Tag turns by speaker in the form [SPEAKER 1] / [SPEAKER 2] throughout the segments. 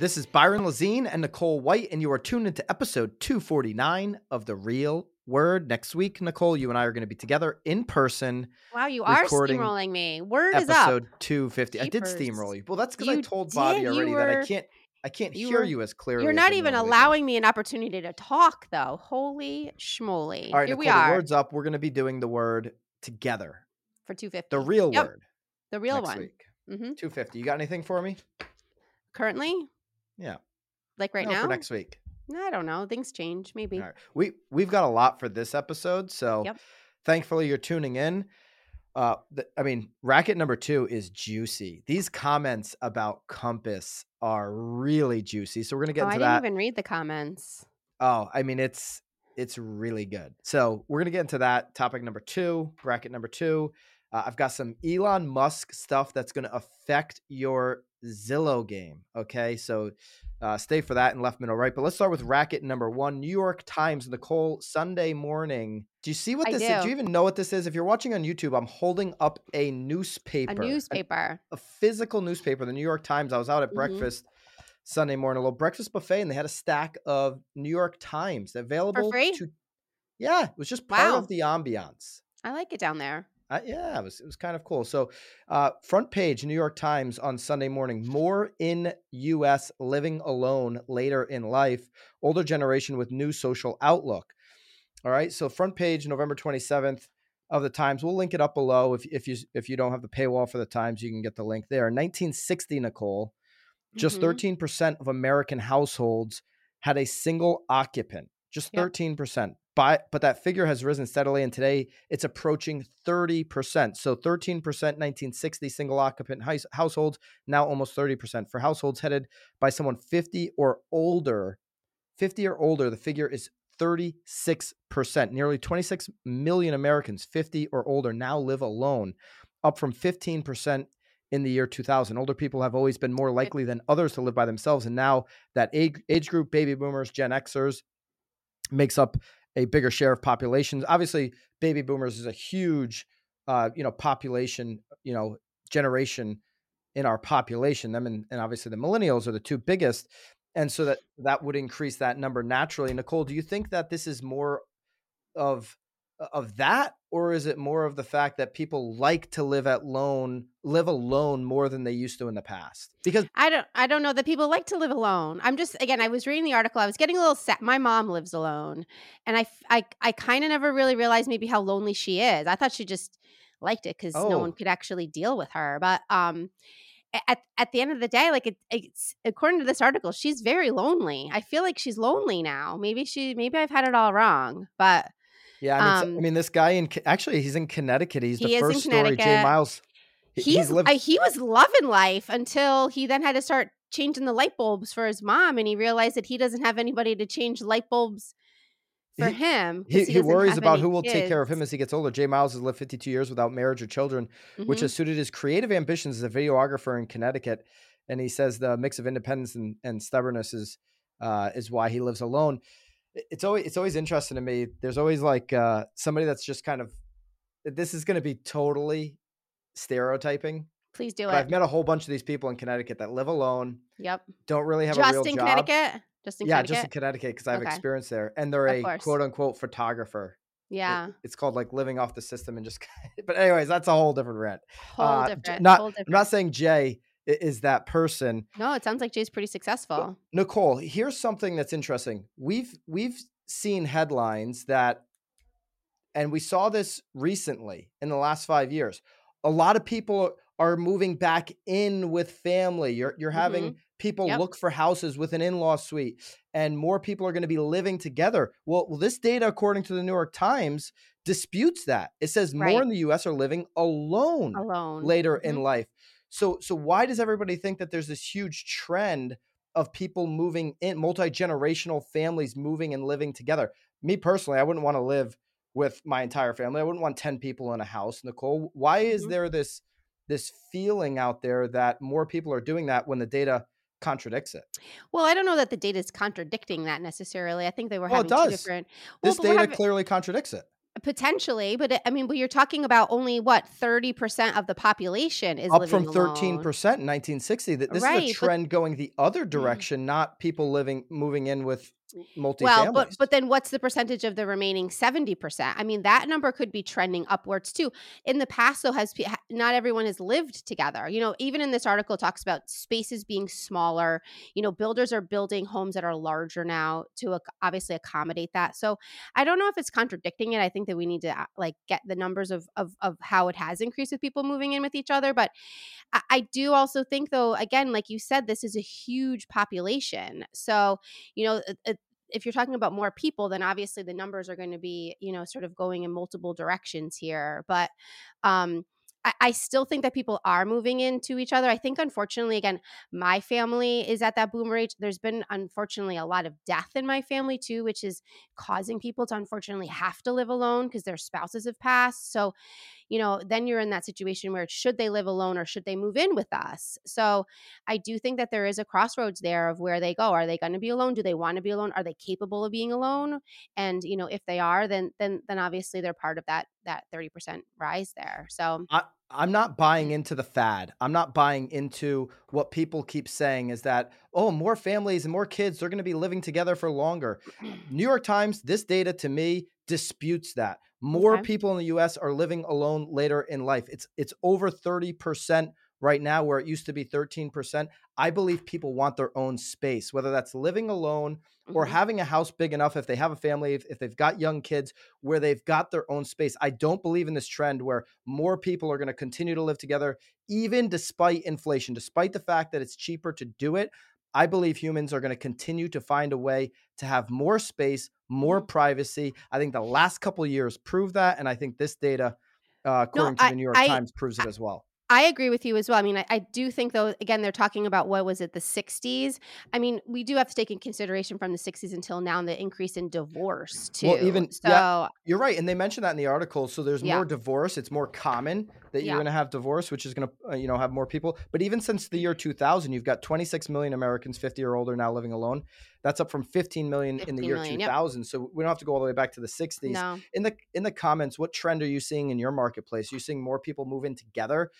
[SPEAKER 1] This is Byron Lazine and Nicole White, and you are tuned into episode 249 of The Real Word. Next week, Nicole, you and I are going to be together in person.
[SPEAKER 2] Wow, you are steamrolling me. Word is up.
[SPEAKER 1] Episode 250. I did steamroll you. Well, that's because I told Bobby
[SPEAKER 2] did,
[SPEAKER 1] already that I can't I can't
[SPEAKER 2] you
[SPEAKER 1] hear
[SPEAKER 2] were-
[SPEAKER 1] you as clearly.
[SPEAKER 2] You're not even allowing me an opportunity to talk, though. Holy schmoly.
[SPEAKER 1] All right,
[SPEAKER 2] Here
[SPEAKER 1] Nicole,
[SPEAKER 2] we are
[SPEAKER 1] the word's up. We're going to be doing the word together.
[SPEAKER 2] for 250.
[SPEAKER 1] The real
[SPEAKER 2] Yep,
[SPEAKER 1] word.
[SPEAKER 2] The real
[SPEAKER 1] next
[SPEAKER 2] one.
[SPEAKER 1] week.
[SPEAKER 2] hmm
[SPEAKER 1] 250. You got anything for me?
[SPEAKER 2] Currently?
[SPEAKER 1] Yeah.
[SPEAKER 2] Like right
[SPEAKER 1] No,
[SPEAKER 2] now?
[SPEAKER 1] for next week.
[SPEAKER 2] I don't know. Things change. Maybe.
[SPEAKER 1] All right. We we've got a lot for this episode, so
[SPEAKER 2] Yep.
[SPEAKER 1] thankfully you're tuning in. Uh, th- I mean, racket number two is juicy. These comments about Compass are really juicy, so we're gonna get
[SPEAKER 2] oh, I
[SPEAKER 1] into
[SPEAKER 2] didn't
[SPEAKER 1] that.
[SPEAKER 2] even read the comments.
[SPEAKER 1] Oh, I mean, it's it's really good. So we're gonna get into that topic number two, bracket number two. Uh, I've got some Elon Musk stuff that's gonna affect your Zillow game. Okay, so uh, stay for that in left, middle, right. But let's start with racket number one. New York Times, Nicole, Sunday morning. Do you see what
[SPEAKER 2] I
[SPEAKER 1] this is? Do
[SPEAKER 2] do.
[SPEAKER 1] you even know what this is? If you're watching on YouTube, I'm holding up a newspaper,
[SPEAKER 2] A newspaper.
[SPEAKER 1] a physical newspaper, the New York Times. I was out at
[SPEAKER 2] Mhm.
[SPEAKER 1] breakfast Sunday morning, a little breakfast buffet, and they had a stack of New York Times available For
[SPEAKER 2] free?
[SPEAKER 1] to. Yeah, it was just part
[SPEAKER 2] Wow.
[SPEAKER 1] of the ambiance.
[SPEAKER 2] I like it down there.
[SPEAKER 1] Uh, yeah, it was it was kind of cool. So, uh, front page New York Times on Sunday morning. More in U.S. living alone later in life. Older generation with new social outlook. All right. So front page November twenty seventh of the Times. We'll link it up below. If if you if you don't have the paywall for the Times, you can get the link there. Nineteen sixty, Nicole. Just
[SPEAKER 2] Mhm.
[SPEAKER 1] thirteen percent of American households had a single occupant. Just
[SPEAKER 2] Yep.
[SPEAKER 1] thirteen percent. But but that figure has risen steadily, and today it's approaching thirty percent. So thirteen percent, nineteen sixty single occupant house- households now almost thirty percent for households headed by someone fifty or older. Fifty or older, the figure is thirty six percent. Nearly twenty six million Americans fifty or older now live alone, up from fifteen percent in the year 2000. Older people have always been more likely than others to live by themselves. And now that age, age group, baby boomers, Gen Xers, makes up a bigger share of populations. Obviously, baby boomers is a huge, uh, you know, population, you know, generation in our population. Them and, and obviously the millennials are the two biggest. And so that that would increase that number naturally. Nicole, do you think that this is more of of that or is it more of the fact that people like to live at lone live alone more than they used to in the past because
[SPEAKER 2] I don't I don't know that people like to live alone. I'm just again I was reading the article. I was getting a little sad. My mom lives alone and i i, I kind of never really realized maybe how lonely she is. I thought she just liked it no
[SPEAKER 1] Oh.
[SPEAKER 2] one could actually deal with her. But um at at the end of the day like it, it's according to this article she's very lonely. I feel like she's lonely now. Maybe she maybe I've had it all wrong. But
[SPEAKER 1] yeah i mean, so- I
[SPEAKER 2] Um,
[SPEAKER 1] mean this guy in actually he's in connecticut he's the
[SPEAKER 2] He is in
[SPEAKER 1] first story jay miles he-
[SPEAKER 2] he's,
[SPEAKER 1] lived
[SPEAKER 2] I, he was loving life until he then had to start changing the light bulbs for his mom and he realized that he doesn't have anybody to change light bulbs for
[SPEAKER 1] He-
[SPEAKER 2] him
[SPEAKER 1] he, he worries about who will take care of him as he gets older. Jay miles has lived 52 years without marriage or children which
[SPEAKER 2] Mhm.
[SPEAKER 1] has suited his creative ambitions as a videographer in connecticut and he says the mix of independence and, and stubbornness is uh, is why he lives alone it's always it's always interesting to me there's always like uh, somebody that's just kind of this is going to be totally stereotyping
[SPEAKER 2] please do it
[SPEAKER 1] i've met a whole bunch of these people in connecticut that live alone
[SPEAKER 2] yep.
[SPEAKER 1] don't really have a real
[SPEAKER 2] just in
[SPEAKER 1] job.
[SPEAKER 2] Connecticut? Just in Connecticut.
[SPEAKER 1] yeah
[SPEAKER 2] connecticut
[SPEAKER 1] just in connecticut? Because i have
[SPEAKER 2] Okay.
[SPEAKER 1] experience there and they're
[SPEAKER 2] Of
[SPEAKER 1] a
[SPEAKER 2] course.
[SPEAKER 1] quote unquote photographer. It-
[SPEAKER 2] yeah.
[SPEAKER 1] it's called like living off the system and just but anyways that's a whole different rant.
[SPEAKER 2] Whole
[SPEAKER 1] uh,
[SPEAKER 2] different
[SPEAKER 1] not-
[SPEAKER 2] whole
[SPEAKER 1] i'm not saying jay is that person
[SPEAKER 2] no it sounds like jay's pretty successful.
[SPEAKER 1] Nicole here's something that's interesting. We've we've seen headlines that and we saw this recently in the last five years. A lot of people are moving back in with family. You're you're having people
[SPEAKER 2] Yep.
[SPEAKER 1] look for houses with an in-law suite and more people are going to be living together. Well, well this data according to the new york times disputes that. It says more in the us are living alone
[SPEAKER 2] alone.
[SPEAKER 1] later
[SPEAKER 2] Mhm.
[SPEAKER 1] in life. So so why does everybody think that there's this huge trend of people moving in multi-generational families moving and living together? Me personally, I wouldn't want to live with my entire family. I wouldn't want 10 people in a house, Nicole. Why is
[SPEAKER 2] Mhm.
[SPEAKER 1] there this this feeling out there that more people are doing that when the data contradicts it?
[SPEAKER 2] well i don't know that the data is contradicting that necessarily i think they were
[SPEAKER 1] Well, it
[SPEAKER 2] having two
[SPEAKER 1] does.
[SPEAKER 2] different
[SPEAKER 1] This
[SPEAKER 2] well, we're
[SPEAKER 1] data
[SPEAKER 2] having-
[SPEAKER 1] clearly contradicts it.
[SPEAKER 2] Potentially, but it, I mean, but you're talking about only what 30% of the population is
[SPEAKER 1] up from 13% in 1960. That this is a
[SPEAKER 2] Right, but
[SPEAKER 1] trend going the other
[SPEAKER 2] Mm.
[SPEAKER 1] direction, not people living moving in with
[SPEAKER 2] well, but but then what's the percentage of the remaining 70%? I mean, that number could be trending upwards too. In the past though has not everyone has lived together. You know, even in this article talks about spaces being smaller. You know, builders are building homes that are larger now to obviously accommodate that. So, I don't know if it's contradicting it. I think that we need to uh, like get the numbers of of of how it has increased with people moving in with each other, but I, I do also think though again like you said this is a huge population so you know it, if you're talking about more people then obviously the numbers are going to be you know sort of going in multiple directions here but um I, I still think that people are moving into each other. I think, unfortunately, again, my family is at that boomer age. There's been, unfortunately, a lot of death in my family too, which is causing people to unfortunately have to live alone because their spouses have passed. So, you know, then you're in that situation where should they live alone or should they move in with us? So I do think that there is a crossroads there of where they go. Are they going to be alone? Do they want to be alone? Are they capable of being alone? And you know, if they are, then then then obviously they're part of that that 30% rise there. So
[SPEAKER 1] I, I'm not buying into the fad. I'm not buying into what people keep saying is that, oh, more families and more kids, they're going to be living together for longer. New York Times, this data to me disputes that. More
[SPEAKER 2] Okay.
[SPEAKER 1] people in the US are living alone later in life. It's it's over 30% right now where it used to be 13%. I believe people want their own space, whether that's living alone or
[SPEAKER 2] Mhm.
[SPEAKER 1] having a house big enough if they have a family, if, if they've got young kids, where they've got their own space. I don't believe in this trend where more people are going to continue to live together, even despite inflation, despite the fact that it's cheaper to do it. I believe humans are going to continue to find a way to have more space, more
[SPEAKER 2] Mhm.
[SPEAKER 1] privacy. I think the last couple of years prove that, and I think this data, uh,
[SPEAKER 2] no,
[SPEAKER 1] according to
[SPEAKER 2] I
[SPEAKER 1] the New York
[SPEAKER 2] I
[SPEAKER 1] Times, proves it as well.
[SPEAKER 2] I agree with you as well. I mean, I, I do think though, again, they're talking about what was it, the 60s? I mean, we do have to take in consideration from the 60s until now the increase in divorce too.
[SPEAKER 1] Well, even
[SPEAKER 2] so
[SPEAKER 1] yeah, you're right, and they mentioned that in the article. So there's
[SPEAKER 2] Yeah.
[SPEAKER 1] more divorce. It's more common that you're going to have divorce, which is going to uh, you know have more people. But even since the year 2000, you've got 26 million Americans 50 or older now living alone. That's up from 15 million in the year
[SPEAKER 2] million, yep.
[SPEAKER 1] 2000. So we don't have to go all the way back to the 60s.
[SPEAKER 2] no.
[SPEAKER 1] In the in the comments, what trend are you seeing in your marketplace? Are you seeing more people move in together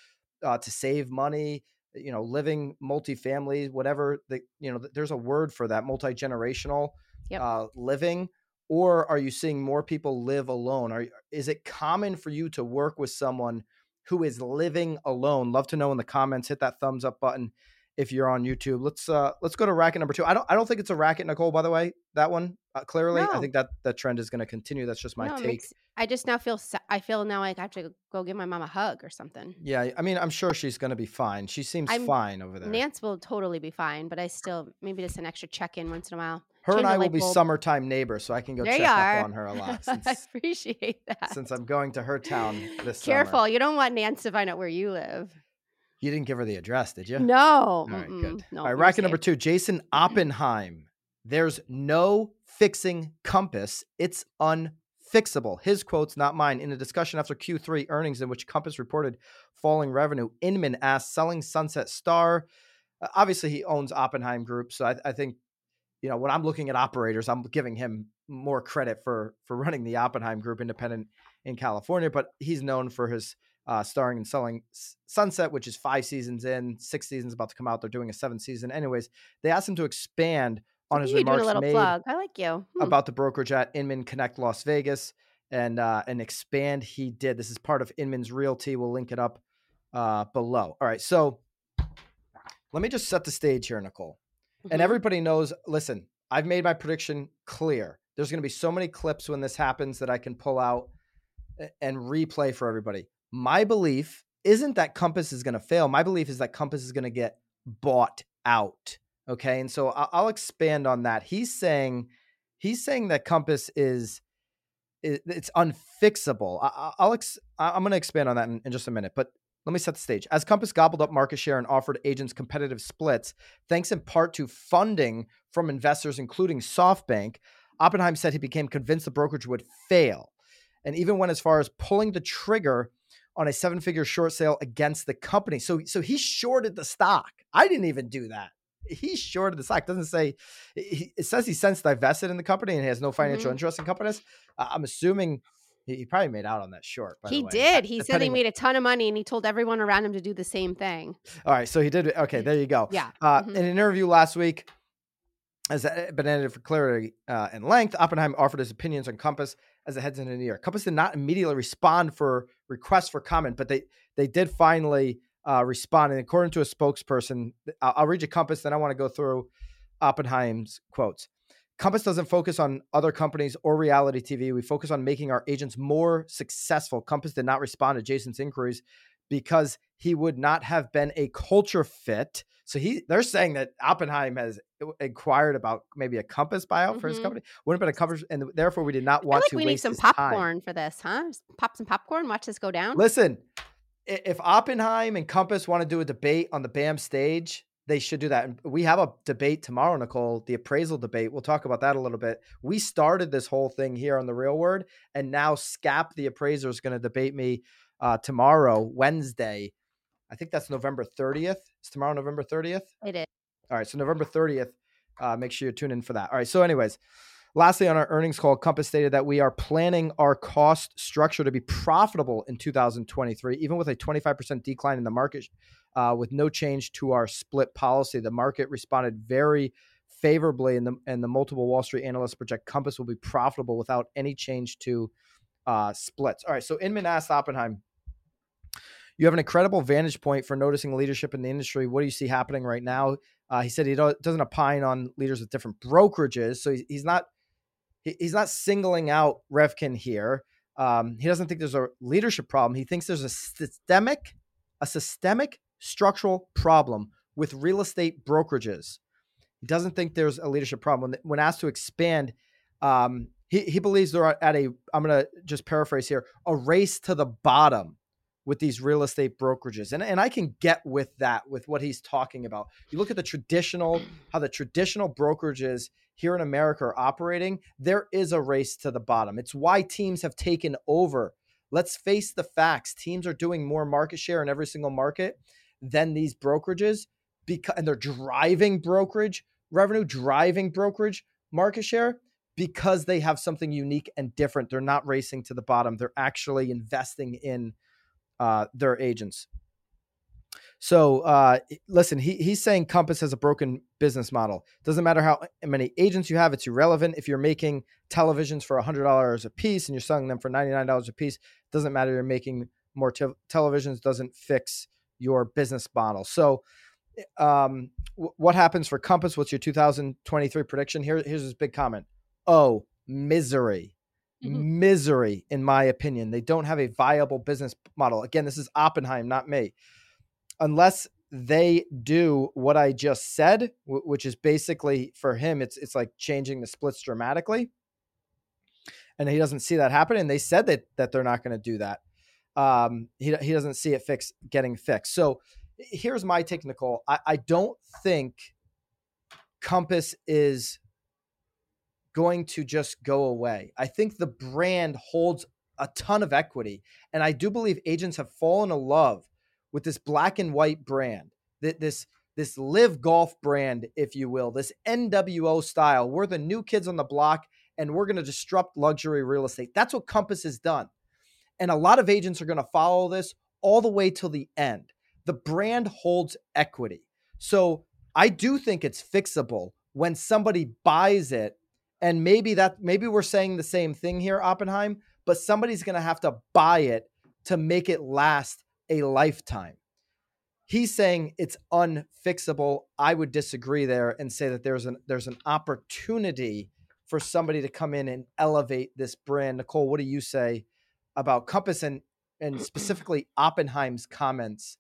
[SPEAKER 1] uh, to save money? You know, living multifamily, whatever. The you know, there's a word for that, multi generational
[SPEAKER 2] Yep.
[SPEAKER 1] uh, living or are you seeing more people live alone are is it common for you to work with someone who is living alone love to know in the comments hit that thumbs up button if you're on youtube let's uh let's go to racket number two i don't i don't think it's a racket nicole by the way that one uh, clearly i think that that trend is going to continue that's just my
[SPEAKER 2] no,
[SPEAKER 1] take
[SPEAKER 2] makes, I just now feel I feel now like I have to go give my mom a hug or something.
[SPEAKER 1] yeah i mean i'm sure she's going to be fine she seems
[SPEAKER 2] I'm-
[SPEAKER 1] fine over there
[SPEAKER 2] Nance will totally be fine, but I still maybe just an extra check in once in a while.
[SPEAKER 1] her and
[SPEAKER 2] change the
[SPEAKER 1] i will be
[SPEAKER 2] bulb.
[SPEAKER 1] summertime neighbors so i can go
[SPEAKER 2] there
[SPEAKER 1] check up on her a lot
[SPEAKER 2] I appreciate that.
[SPEAKER 1] since i'm going to her town this summer.
[SPEAKER 2] Careful, you don't want Nance to find out where you live.
[SPEAKER 1] you didn't give her the address did you
[SPEAKER 2] No.
[SPEAKER 1] All right, good.
[SPEAKER 2] No,
[SPEAKER 1] All right, racket number two, Jason Oppenheim. There's no fixing Compass. It's unfixable. His quotes, not mine. In a discussion after Q3 earnings in which Compass reported falling revenue, Inman asked selling Sunset Star. uh, obviously, he owns Oppenheim Group, so I, I think you know when I'm looking at operators, I'm giving him more credit for for running the Oppenheim Group independent in California, but he's known for his uh, starring and selling Sunset, which is five seasons in, six seasons about to come out. They're doing a seventh season. Anyways, they asked him to expand on his remarks
[SPEAKER 2] a little plug. I like you. Hmm.
[SPEAKER 1] about the brokerage at Inman Connect Las Vegas and uh, and expand. He did. This is part of Inman's Realty. We'll link it up uh, below. All right, so let me just set the stage here, Nicole and
[SPEAKER 2] Mhm.
[SPEAKER 1] everybody knows listen i've made my prediction clear there's going to be so many clips when this happens that i can pull out and replay for everybody my belief isn't that compass is going to fail my belief is that compass is going to get bought out okay and so i'll expand on that he's saying he's saying that compass is it's unfixable i'll ex- i'm going to expand on that in, in just a minute but let me set the stage as compass gobbled up market share and offered agents competitive splits thanks in part to funding from investors, including SoftBank. Oppenheim said he became convinced the brokerage would fail, and even went as far as pulling the trigger on a seven-figure short sale against the company. So, so he shorted the stock. I didn't even do that. He of the stock. Doesn't say. He, it says he since divested in the company and has no financial
[SPEAKER 2] Mhm.
[SPEAKER 1] interest in companies. Uh, I'm assuming He, probably made out on that short.
[SPEAKER 2] he did. He said he made a ton of money, and he told everyone around him to do the same thing.
[SPEAKER 1] All right, so he did. Okay, there you go.
[SPEAKER 2] Yeah.
[SPEAKER 1] Uh, mm-hmm. In an interview last week, has been edited for clarity uh, and length. Oppenheim offered his opinions on Compass as it heads into the year. Compass did not immediately respond for requests for comment, but they they did finally uh. According to a spokesperson, I'll, I'll read you Compass, then I want to go through Oppenheim's quotes. Compass doesn't focus on other companies or reality TV. We focus on making our agents more successful. Compass did not respond to Jason's inquiries because he would not have been a culture fit. So he they're saying that Oppenheim has inquired about maybe a Compass buyout mm-hmm. for his mm-hmm. company. Wouldn't have been a Compass, and therefore we did not want
[SPEAKER 2] like
[SPEAKER 1] to.
[SPEAKER 2] We need some popcorn time. for this, huh? Just pop some popcorn. Watch this go down.
[SPEAKER 1] Listen, if Oppenheim and Compass want to do a debate on the BAM stage, they should do that. And we have a debate tomorrow, Nicole, the appraisal debate. We'll talk about that a little bit. We started this whole thing here on the Real Word, and now Scap, the appraiser, is going to debate me uh, tomorrow, Wednesday. I think that's November 30th. Is tomorrow November 30th?
[SPEAKER 2] It is.
[SPEAKER 1] All right. So November 30th. Uh, make sure you tune in for that. All right. So, anyways, lastly, on our earnings call, Compass stated that we are planning our cost structure to be profitable in 2023, even with a 25% decline in the market, uh, with no change to our split policy. The market responded very favorably, and the and the multiple Wall Street analysts project Compass will be profitable without any change to uh, splits. All right. So Inman asked Oppenheim you have an incredible vantage point for noticing leadership in the industry. What do you see happening right now? Uh, he said he doesn't opine on leaders with different brokerages, so he's not he's not singling out Reffkin here. Um, he doesn't think there's a leadership problem. He thinks there's a systemic a systemic structural problem with real estate brokerages. He doesn't think there's a leadership problem. When, when asked to expand, um, he, he believes they're at a, I'm going to just paraphrase here, a race to the bottom with these real estate brokerages. And, and I can get with that, with what he's talking about. You look at the traditional, how the traditional brokerages here in America are operating, there is a race to the bottom. It's why teams have taken over. Let's face the facts. Teams are doing more market share in every single market than these brokerages because and they're driving brokerage revenue, driving brokerage market share because they have something unique and different. They're not racing to the bottom. They're actually investing in uh, their agents. So uh, listen, he, he's saying Compass has a broken business model. Doesn't matter how many agents you have, it's irrelevant. If you're making televisions for $100 a piece and you're selling them for $99 a piece, doesn't matter. You're making more te- televisions, doesn't fix your business model. So um, w- what happens for Compass? What's your 2023 prediction? Here, here's his big comment. Oh, misery. Mm-hmm. misery, in my opinion. They don't have a viable business model. Again, this is Oppenheim, not me. Unless they do what I just said, which is basically for him, it's it's like changing the splits dramatically, and he doesn't see that happening. They said that that they're not going to do that. Um, he he doesn't see it fix getting fixed. So here's my take, Nicole. I, I don't think Compass is going to just go away. I think the brand holds a ton of equity. And I do believe agents have fallen in love with this black and white brand, this this LIV golf brand, if you will, this NWO style. We're the new kids on the block and we're going to disrupt luxury real estate. That's what Compass has done. And a lot of agents are going to follow this all the way till the end. The brand holds equity. So I do think it's fixable when somebody buys it and maybe that maybe we're saying the same thing here, Oppenheim, but somebody's going to have to buy it to make it last a lifetime. He's saying it's unfixable. I would disagree there and say that there's an there's an opportunity for somebody to come in and elevate this brand. Nicole, what do you say about Compass and and specifically Oppenheim's comments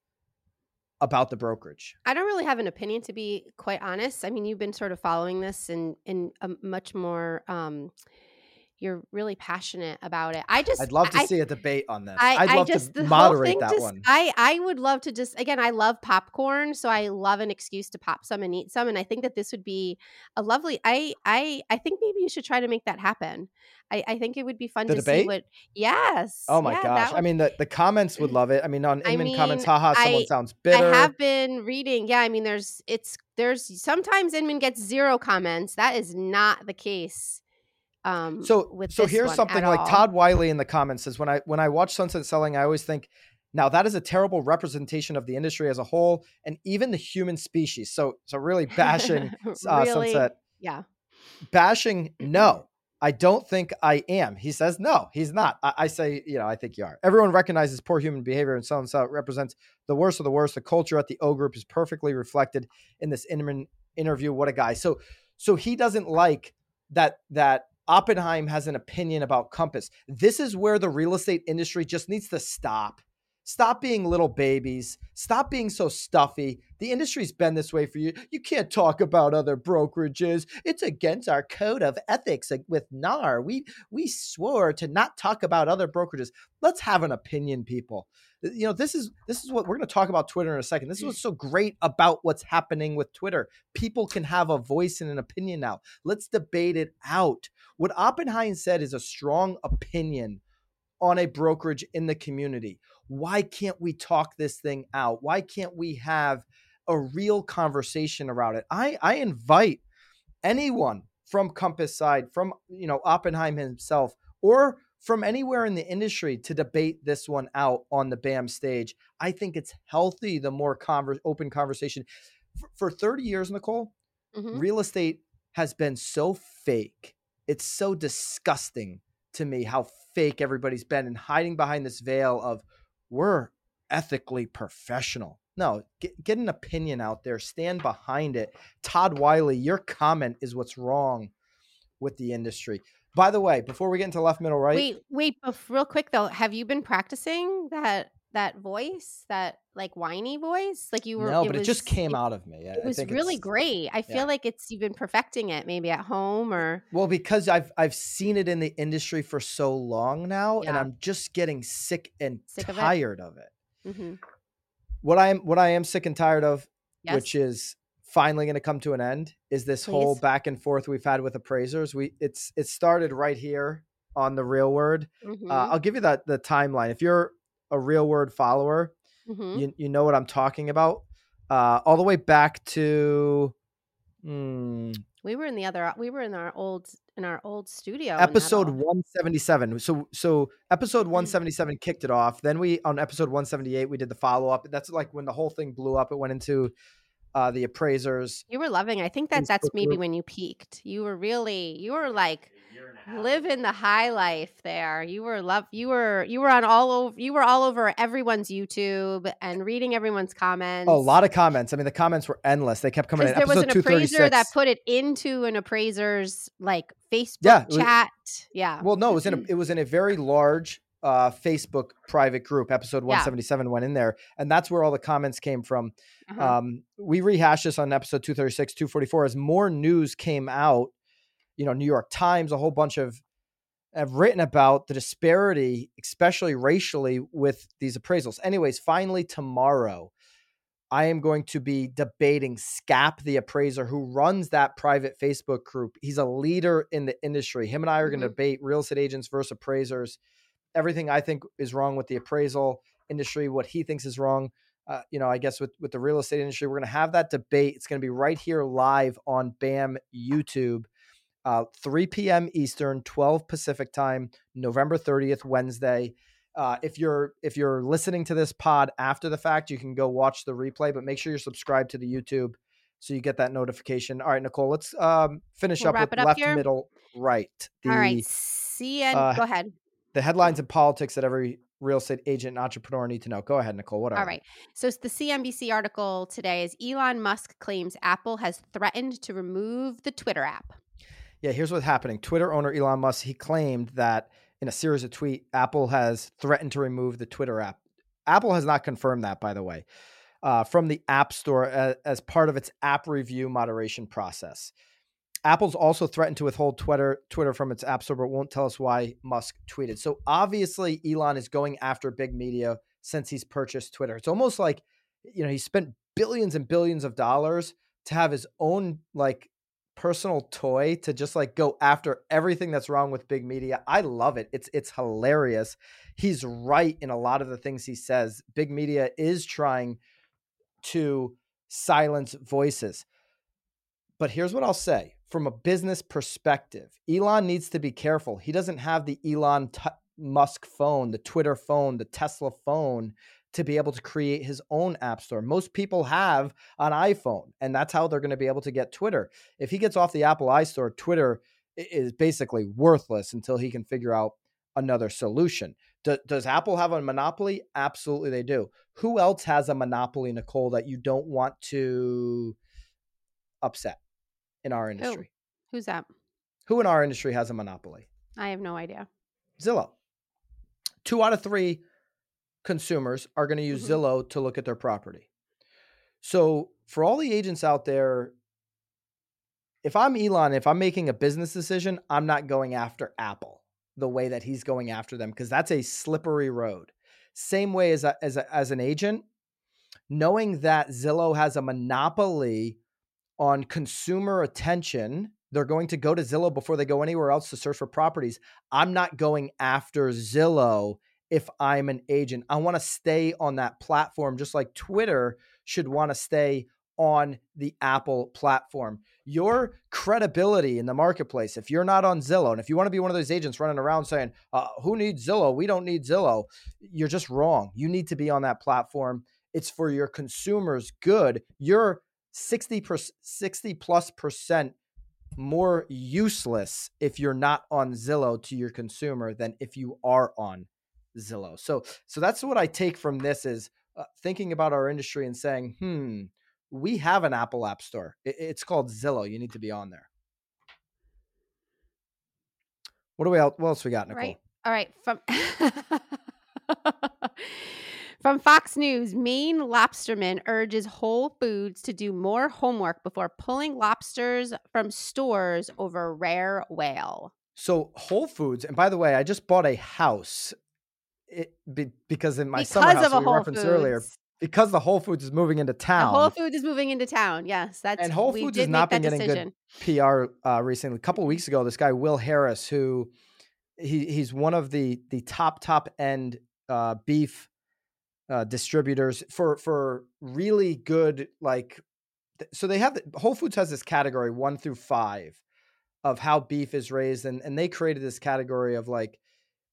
[SPEAKER 1] about the brokerage?
[SPEAKER 2] I don't really have an opinion to be quite honest. I mean, you've been sort of following this in in a much more um you're really passionate about it. I just
[SPEAKER 1] I'd love to
[SPEAKER 2] I,
[SPEAKER 1] see a debate on this.
[SPEAKER 2] I,
[SPEAKER 1] would love
[SPEAKER 2] just,
[SPEAKER 1] to moderate that
[SPEAKER 2] just,
[SPEAKER 1] one.
[SPEAKER 2] I I would love to just again, I love popcorn, so I love an excuse to pop some and eat some and I think that this would be a lovely I I I think maybe you should try to make that happen. I, I think it would be fun
[SPEAKER 1] the
[SPEAKER 2] to
[SPEAKER 1] debate?
[SPEAKER 2] see what yes.
[SPEAKER 1] Oh my
[SPEAKER 2] yeah,
[SPEAKER 1] gosh.
[SPEAKER 2] Would,
[SPEAKER 1] I mean the, the comments would love it. I mean on Inman
[SPEAKER 2] mean,
[SPEAKER 1] comments, haha, someone
[SPEAKER 2] I,
[SPEAKER 1] sounds bitter.
[SPEAKER 2] I have been reading. Yeah, I mean there's it's there's sometimes Inman gets zero comments. That is not the case Um,
[SPEAKER 1] So
[SPEAKER 2] with
[SPEAKER 1] so here's something like
[SPEAKER 2] all.
[SPEAKER 1] Todd Wiley in the comments says when I when I watch Sunset Selling, I always think now that is a terrible representation of the industry as a whole and even the human species. So so really bashing uh, Sunset.
[SPEAKER 2] Yeah.
[SPEAKER 1] bashing no i don't think i am. He says no he's not. I, I say you know i think you are. Everyone recognizes poor human behavior and so and so it represents the worst of the worst. The culture at the o group is perfectly reflected in this interview. What a guy. So so he doesn't like that that oppenheim has an opinion about compass. This is where the real estate industry just needs to stop Stop being little babies. Stop being so stuffy. The industry's been this way for you. You can't talk about other brokerages. It's against our code of ethics with NAR. We we swore to not talk about other brokerages. Let's have an opinion, people. Uh, you know, this is this is what we're going to talk about Twitter in a second. This is what's so great about what's happening with Twitter. People can have a voice and an opinion now. Let's debate it out. What Oppenheim said is a strong opinion on a brokerage in the community. Why can't we talk this thing out? Why can't we have a real conversation around it? I, I invite anyone from Compass side, from you know Oppenheim himself, or from anywhere in the industry to debate this one out on the BAM stage. I think it's healthy the more conver- open conversation. For, for 30 years, Nicole,
[SPEAKER 2] Mhm.
[SPEAKER 1] real estate has been so fake. It's so disgusting to me how fake everybody's been and hiding behind this veil of we're ethically professional. No, get, get an opinion out there, stand behind it. Todd Wiley, your comment is what's wrong with the industry. By the way, before we get into left, middle, right,
[SPEAKER 2] Wait, wait, real quick though, have you been practicing that that voice, that like whiny voice? Like you were
[SPEAKER 1] no, but it just came
[SPEAKER 2] it,
[SPEAKER 1] out of me. I-
[SPEAKER 2] It was really great. I feel
[SPEAKER 1] yeah.
[SPEAKER 2] like it's you've been perfecting it maybe at home or
[SPEAKER 1] Well, because I've I've seen it in the industry for so long now, and I'm just getting sick and
[SPEAKER 2] Sick of it?
[SPEAKER 1] tired of it.
[SPEAKER 2] Mhm.
[SPEAKER 1] What I am what I am sick and tired of,
[SPEAKER 2] yes.
[SPEAKER 1] which is finally going to come to an end, is this whole back and forth we've had with appraisers. We it's it started right here on the Real Word.
[SPEAKER 2] Mhm,
[SPEAKER 1] Uh, I'll give you that the timeline. If you're a Real Word follower,
[SPEAKER 2] mhm.
[SPEAKER 1] you you know what I'm talking about. Uh, all the way back to. hmm,
[SPEAKER 2] we were in the other we were in our old in our old studio.
[SPEAKER 1] episode 177 so so episode
[SPEAKER 2] Mm.
[SPEAKER 1] 177 kicked it off then we on episode 178 we did the follow-up that's like when the whole thing blew up it went into uh the appraisers
[SPEAKER 2] You were loving. I think that that's maybe when you peaked. You were really you were like living the high life there. You were love you were you were on all over you were all over everyone's YouTube and reading everyone's comments.
[SPEAKER 1] oh a lot of comments i mean the comments were endless they kept coming in
[SPEAKER 2] because there was an appraiser that put it into an appraiser's like Facebook
[SPEAKER 1] Yeah, it was-
[SPEAKER 2] chat. Yeah.
[SPEAKER 1] well no it was in a, it was in a very large uh facebook private group episode 177 went in there and that's where all the comments came from
[SPEAKER 2] Uh-huh.
[SPEAKER 1] um, we rehashed this on episode 236 244 as more news came out you know new york times a whole bunch of have written about the disparity especially racially with these appraisals. Anyways finally tomorrow i am going to be debating scap the appraiser who runs that private facebook group. He's a leader in the industry. Him and i are going to debate real estate agents versus appraisers. Everything i think is wrong with the appraisal industry what he thinks is wrong uh, you know, I guess with with the real estate industry, we're going to have that debate. It's going to be right here live on BAM YouTube, uh, 3 p.m. Eastern, 12 Pacific time, November 30th, Wednesday. Uh, if you're if you're listening to this pod after the fact, you can go watch the replay, but make sure you're subscribed to the YouTube so you get that notification. All right, Nicole, let's um, finish
[SPEAKER 2] We'll
[SPEAKER 1] up with
[SPEAKER 2] up
[SPEAKER 1] left,
[SPEAKER 2] here?
[SPEAKER 1] middle, right. The,
[SPEAKER 2] all right. CN
[SPEAKER 1] uh,
[SPEAKER 2] go ahead.
[SPEAKER 1] the headlines and politics that every real estate agent and entrepreneur need to know. Go ahead, Nicole. What are
[SPEAKER 2] All right. So it's the CNBC article today is Elon Musk claims Apple has threatened to remove the Twitter app.
[SPEAKER 1] Yeah, here's what's happening. Twitter owner Elon Musk he claimed that in a series of tweet, Apple has threatened to remove the Twitter app. Apple has not confirmed that, by the way, uh, from the App Store as, as part of its app review moderation process. Apple's also threatened to withhold Twitter Twitter from its App Store, but won't tell us why Musk tweeted. So obviously, Elon is going after big media since he's purchased Twitter. It's almost like you know he spent billions and billions of dollars to have his own like personal toy to just like go after everything that's wrong with big media. I love it. It's it's hilarious. He's right in a lot of the things he says. Big media is trying to silence voices. But here's what I'll say. from a business perspective, Elon needs to be careful. He doesn't have the Elon t- Musk phone, the Twitter phone, the Tesla phone to be able to create his own app store. Most people have an iPhone, and that's how they're going to be able to get Twitter. If he gets off the Apple iStore, Twitter is basically worthless until he can figure out another solution. Do, does Apple have a monopoly? Absolutely, they do. Who else has a monopoly, Nicole, that you don't want to upset in our industry?
[SPEAKER 2] Who? Who's that?
[SPEAKER 1] Who in our industry has a monopoly?
[SPEAKER 2] I have no idea.
[SPEAKER 1] Zillow. Two out of three consumers are going to use mm-hmm. Zillow to look at their property. So, for all the agents out there, if I'm Elon, if I'm making a business decision, I'm not going after Apple the way that he's going after them because that's a slippery road. Same way as a, as a, as an agent, knowing that Zillow has a monopoly on consumer attention, they're going to go to Zillow before they go anywhere else to search for properties. I'm not going after Zillow if I'm an agent. I want to stay on that platform, just like Twitter should want to stay on the Apple platform. Your credibility in the marketplace, if you're not on Zillow, and if you want to be one of those agents running around saying, uh, Who needs Zillow? We don't need Zillow, you're just wrong. You need to be on that platform. It's for your consumers' good. You're 60, per, 60 plus percent more useless if you're not on Zillow to your consumer than if you are on Zillow. So so that's what I take from this is uh, thinking about our industry and saying, hmm, we have an Apple App Store. It, it's called Zillow. You need to be on there. What do we else? What else we got, Nicole?
[SPEAKER 2] Right. All right. From from Fox News, Maine lobsterman urges Whole Foods to do more homework before pulling lobsters from stores over rare whale.
[SPEAKER 1] So Whole Foods, and by the way, I just bought a house it, be, because in my because summer house we referenced Foods. earlier, because the Whole Foods is moving into town.
[SPEAKER 2] The Whole Foods is moving into town. Yes, that's
[SPEAKER 1] and Whole Foods has not been getting decision. good PR uh, recently. A couple weeks ago, this guy Will Harris, who he he's one of the the top top end uh, beef uh, distributors for for really good like. So they have the, Whole Foods has this category one through five of how beef is raised, and and they created this category of like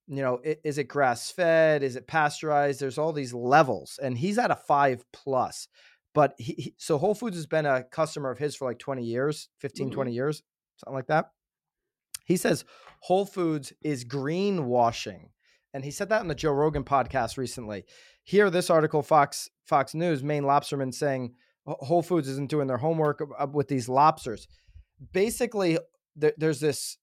[SPEAKER 1] you know, is it grass fed? Is it pasteurized? There's all these levels, and he's at a five plus. But he, he so Whole Foods has been a customer of his for like 20 years, 15, mm-hmm. 20 years, something like that. He says Whole Foods is greenwashing. And he said that in the Joe Rogan podcast recently. Here, this article, Fox Fox News, Maine lobsterman saying Whole Foods isn't doing their homework with these lobsters. Basically, there's this,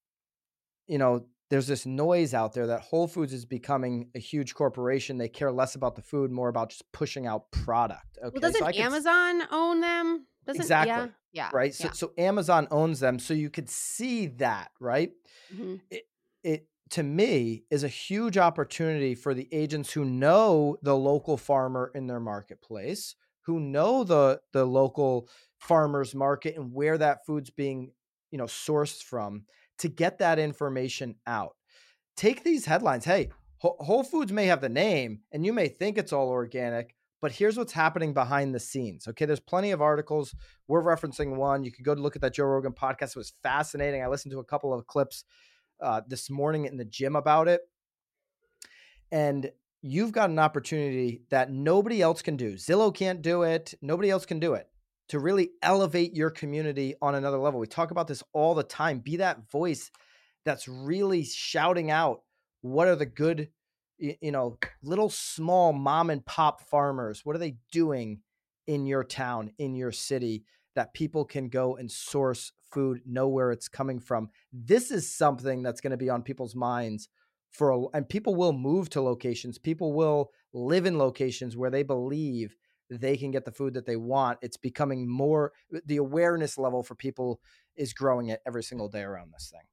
[SPEAKER 1] you know, there's this noise out there that Whole Foods is becoming a huge corporation. They care less about the food, more about just pushing out product.
[SPEAKER 2] Okay? Well, doesn't so Amazon own them? Doesn't,
[SPEAKER 1] exactly.
[SPEAKER 2] Yeah. yeah
[SPEAKER 1] right. So,
[SPEAKER 2] yeah.
[SPEAKER 1] so Amazon owns them. So you could see that, right? Mm-hmm. It, it to me is a huge opportunity for the agents who know the local farmer in their marketplace, who know the the local farmers market and where that food's being, you know, sourced from to get that information out. Take these headlines. Hey, Whole Foods may have the name and you may think it's all organic, but here's what's happening behind the scenes. Okay, there's plenty of articles. We're referencing one. You could go to look at that Joe Rogan podcast. It was fascinating. I listened to a couple of clips uh, this morning in the gym about it. And you've got an opportunity that nobody else can do. Zillow can't do it. Nobody else can do it to really elevate your community on another level. We talk about this all the time. Be that voice that's really shouting out what are the good, you know, little small mom and pop farmers? What are they doing in your town, in your city that people can go and source food, know where it's coming from? This is something that's going to be on people's minds for a, and people will move to locations. People will live in locations where they believe they can get the food that they want. It's becoming more the awareness level for people is growing it every single day around this thing.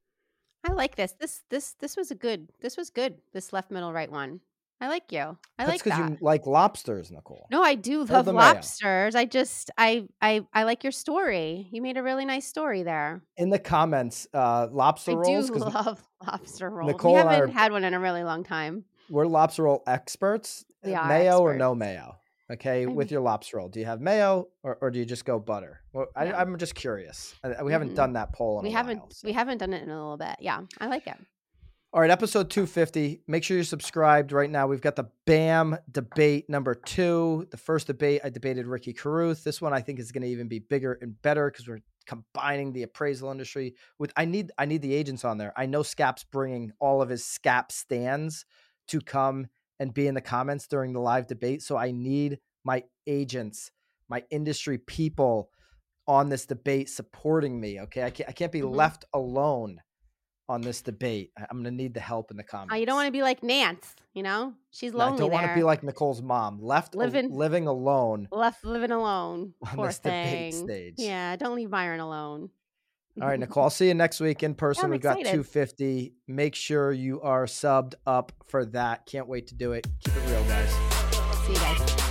[SPEAKER 2] I like this. This this this was a good. This was good. This left middle right one. I like you. I
[SPEAKER 1] That's
[SPEAKER 2] like because
[SPEAKER 1] you like lobsters, Nicole.
[SPEAKER 2] No, I do love lobsters. Mayo. I just I I I like your story. You made a really nice story there.
[SPEAKER 1] In the comments, uh lobster
[SPEAKER 2] I
[SPEAKER 1] rolls.
[SPEAKER 2] I do love lobster rolls. Nicole we haven't are, had one in a really long time.
[SPEAKER 1] We're lobster roll experts. Yeah, mayo experts. or no mayo? Okay,
[SPEAKER 2] I'm-
[SPEAKER 1] with your lobster roll, do you have mayo or, or do you just go butter? Well, I, I'm just curious. I- We haven't
[SPEAKER 2] Mhm.
[SPEAKER 1] done that poll in
[SPEAKER 2] we
[SPEAKER 1] a
[SPEAKER 2] haven't
[SPEAKER 1] while. so.
[SPEAKER 2] we haven't done it in a little bit. Yeah, I like it.
[SPEAKER 1] All right, episode 250. Make sure you're subscribed right now. We've got the BAM debate number two. The first debate, I debated Ricky Carruth. This one I think is going to even be bigger and better because we're combining the appraisal industry with. I need I need the agents on there. I know Scap's bringing all of his Scap stands to come and be in the comments during the live debate. So I need my agents, my industry people on this debate supporting me. Okay, I can't I can't be
[SPEAKER 2] Mhm.
[SPEAKER 1] left alone on this debate. I'm going to need the help in the comments.
[SPEAKER 2] Oh, you don't want to be like Nance, you know? She's lonely.
[SPEAKER 1] No, I don't want to be like Nicole's mom, left al-
[SPEAKER 2] Living-
[SPEAKER 1] living alone
[SPEAKER 2] left living alone.
[SPEAKER 1] on
[SPEAKER 2] Poor
[SPEAKER 1] this debate stage.
[SPEAKER 2] Yeah, don't leave Byron alone.
[SPEAKER 1] All right, Nicole. I'll see you next week in person.
[SPEAKER 2] I'm
[SPEAKER 1] We've got 250. Make sure you are subbed up for that. Can't wait to do it. Keep it real, guys.
[SPEAKER 2] See you guys.